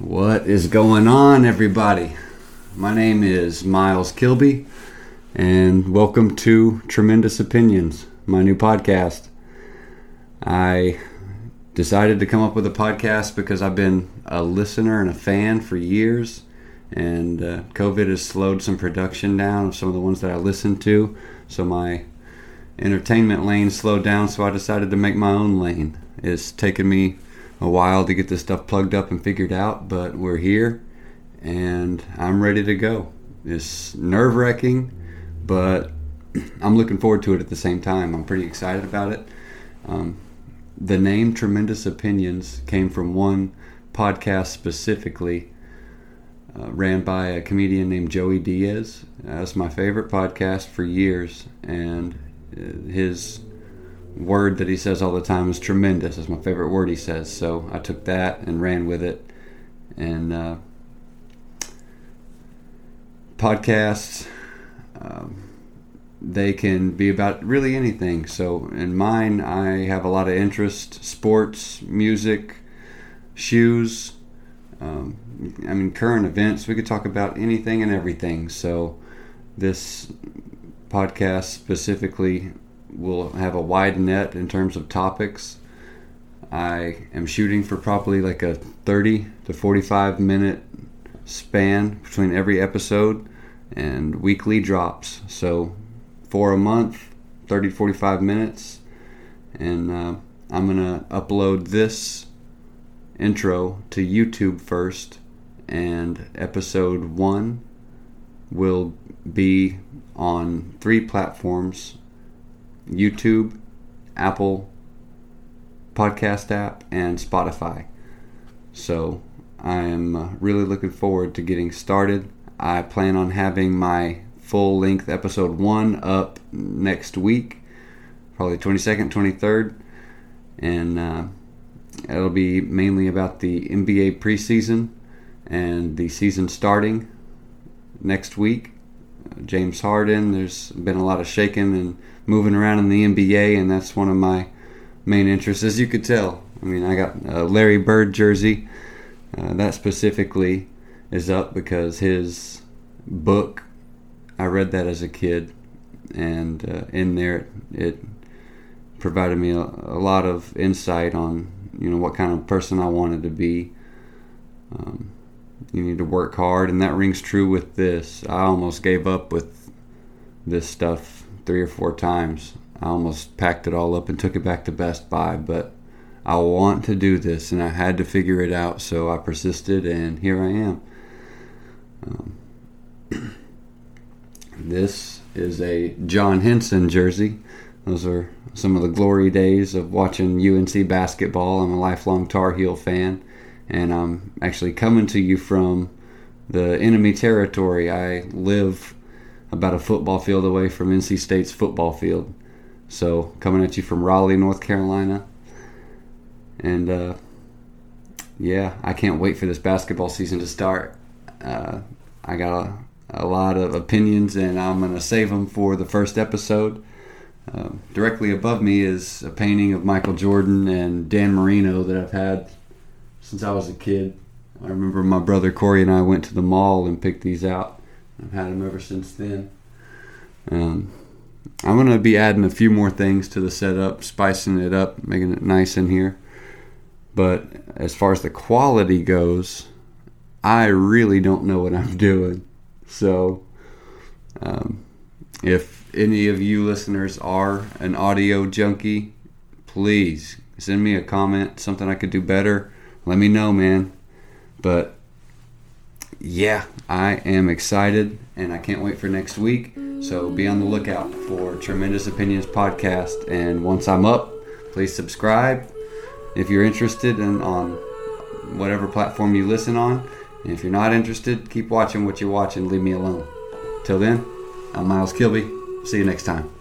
What is going on, everybody? My name is Miles Kilby, and welcome to Tremendous Opinions, my new podcast. I decided to come up with a podcast because I've been a listener and a fan for years, and uh, COVID has slowed some production down of some of the ones that I listened to, so my entertainment lane slowed down, so I decided to make my own lane. It's taken me a while to get this stuff plugged up and figured out, but we're here and I'm ready to go. It's nerve wracking, but I'm looking forward to it at the same time. I'm pretty excited about it. Um, the name Tremendous Opinions came from one podcast specifically, uh, ran by a comedian named Joey Diaz. That's my favorite podcast for years, and uh, his word that he says all the time is tremendous. That's my favorite word he says. So I took that and ran with it. And uh, podcasts, um, they can be about really anything. So in mine, I have a lot of interest sports, music, shoes. Um, I mean, current events. We could talk about anything and everything. So this podcast specifically will have a wide net in terms of topics. I am shooting for probably like a 30 to 45 minute span between every episode and weekly drops. So for a month, 30 to 45 minutes. And uh, I'm going to upload this intro to YouTube first. And episode one will be on three platforms YouTube, Apple Podcast app, and Spotify. So I am uh, really looking forward to getting started. I plan on having my full length episode one up next week, probably 22nd, 23rd, and uh, it'll be mainly about the NBA preseason and the season starting next week. James Harden, there's been a lot of shaking and moving around in the NBA, and that's one of my main interests, as you could tell. I mean, I got a Larry Bird jersey. Uh, that specifically is up because his book, I read that as a kid, and uh, in there it provided me a, a, lot of insight on you know what kind of person I wanted to be. Um, you need to work hard, and that rings true with this. I almost gave up with this stuff three or four times. I almost packed it all up and took it back to Best Buy, but I want to do this and I had to figure it out, so I persisted and here I am. Um, this is a John Henson jersey. Those are some of the glory days of watching UNC basketball. I'm a lifelong Tar Heel fan, and I'm actually coming to you from the enemy territory. I live about a football field away from NC State's football field. So coming at you from Raleigh, North Carolina, and uh, yeah, I can't wait for this basketball season to start. Uh, I got a, a, lot of opinions, and I'm gonna save them for the first episode. Uh, directly above me is a painting of Michael Jordan and Dan Marino that I've had since I was a kid. I remember my brother Corey and I went to the mall and picked these out. I've had them ever since then. Um, I'm going to be adding a few more things to the setup, spicing it up, making it nice in here. But as far as the quality goes, I really don't know what I'm doing. So, um, if any of you listeners are an audio junkie, please send me a comment, something I could do better. Let me know, man. But yeah, I am excited and I can't wait for next week. So be on the lookout for Tremendous Opinions podcast. And once I'm up, please subscribe if you're interested in on whatever platform you listen on. And if you're not interested, keep watching what you're watching. Leave me alone. Till then, I'm Miles Kilby. See you next time.